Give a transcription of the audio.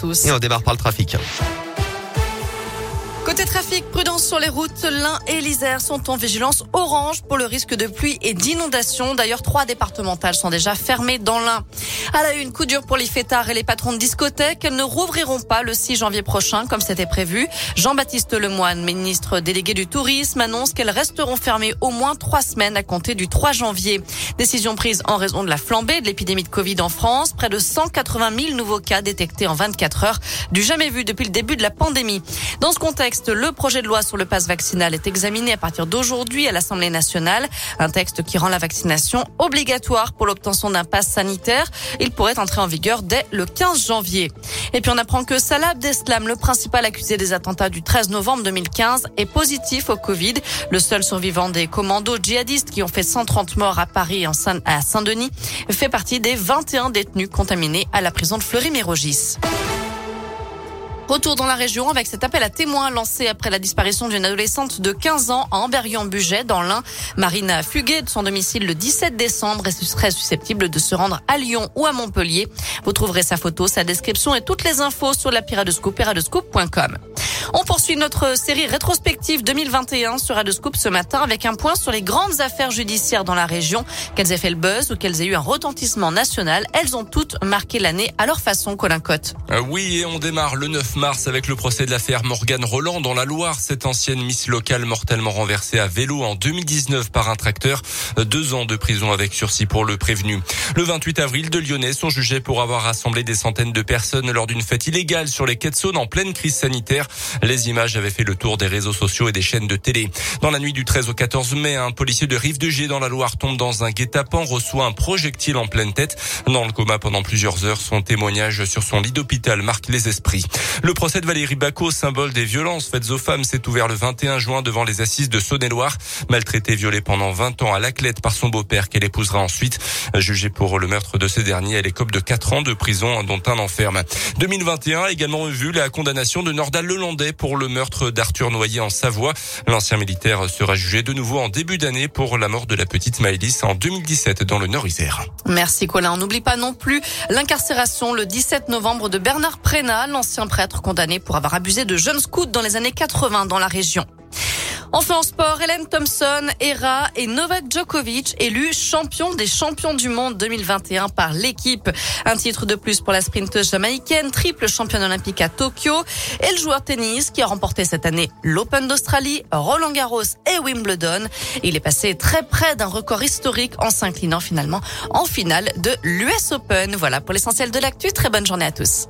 Et on démarre par le trafic. Côté trafic, prudence sur les routes. L'Ain et l'Isère sont en vigilance orange pour le risque de pluie et d'inondation. D'ailleurs, trois départementales sont déjà fermées dans l'Ain. À la une, coup dur pour les fêtards et les patrons de discothèques. Elles ne rouvriront pas le 6 janvier prochain, comme c'était prévu. Jean-Baptiste Lemoine, ministre délégué du tourisme, annonce qu'elles resteront fermées au moins trois semaines à compter du 3 janvier. Décision prise en raison de la flambée de l'épidémie de Covid en France. Près de 180 000 nouveaux cas détectés en 24 heures, du jamais vu depuis le début de la pandémie. Dans ce contexte, le projet de loi sur le passe vaccinal est examiné à partir d'aujourd'hui à l'Assemblée nationale. Un texte qui rend la vaccination obligatoire pour l'obtention d'un passe sanitaire. Il pourrait entrer en vigueur dès le 15 janvier. Et puis on apprend que Salah Abdeslam, le principal accusé des attentats du 13 novembre 2015, est positif au Covid. Le seul survivant des commandos djihadistes qui ont fait 130 morts à Paris et à Saint-Denis fait partie des 21 détenus contaminés à la prison de Fleury-Mérogis. Retour dans la région avec cet appel à témoins lancé après la disparition d'une adolescente de 15 ans à Amberion-Buget dans l'Ain. Marina a fugué de son domicile le 17 décembre et serait susceptible de se rendre à Lyon ou à Montpellier. Vous trouverez sa photo, sa description et toutes les infos sur la Piradescoop, piradescoop.com. On poursuit notre série rétrospective 2021 sur Radescoop ce matin avec un point sur les grandes affaires judiciaires dans la région. Qu'elles aient fait le buzz ou qu'elles aient eu un retentissement national, elles ont toutes marqué l'année à leur façon, Colin Cotte. Euh, oui, et on démarre le 9 mars avec le procès de l'affaire Morgane Roland dans la Loire. Cette ancienne Miss locale mortellement renversée à vélo en 2019 par un tracteur. Deux ans de prison avec sursis pour le prévenu. Le 28 avril, deux Lyonnais sont jugés pour avoir rassemblé des centaines de personnes lors d'une fête illégale sur les quais en pleine crise sanitaire. Les images avaient fait le tour des réseaux sociaux et des chaînes de télé. Dans la nuit du 13 au 14 mai, un policier de Rive de Gier dans la Loire tombe dans un guet-apens, reçoit un projectile en pleine tête. Dans le coma pendant plusieurs heures, son témoignage sur son lit d'hôpital marque les esprits. Le procès de Valérie Bacot, symbole des violences faites aux femmes, s'est ouvert le 21 juin devant les assises de Saône-et-Loire. Maltraitée, violée pendant 20 ans à Laclette par son beau-père qu'elle épousera ensuite. Jugée pour le meurtre de ce dernier, elle écope de 4 ans de prison dont un enferme. 2021 a également vu la condamnation de Nordal Lelandais pour le meurtre d'Arthur Noyer en Savoie. L'ancien militaire sera jugé de nouveau en début d'année pour la mort de la petite Maëlys en 2017 dans le Nord-Isère. Merci Colin. On n'oublie pas non plus l'incarcération le 17 novembre de Bernard Prénat, l'ancien prêtre condamné pour avoir abusé de jeunes scouts dans les années 80 dans la région. Enfin en sport, Hélène Thompson, Hera et Novak Djokovic élus champions des champions du monde 2021 par l'équipe. Un titre de plus pour la sprinteuse jamaïcaine, triple championne olympique à Tokyo et le joueur tennis qui a remporté cette année l'Open d'Australie, Roland Garros et Wimbledon. Il est passé très près d'un record historique en s'inclinant finalement en finale de l'US Open. Voilà pour l'essentiel de l'actu. Très bonne journée à tous.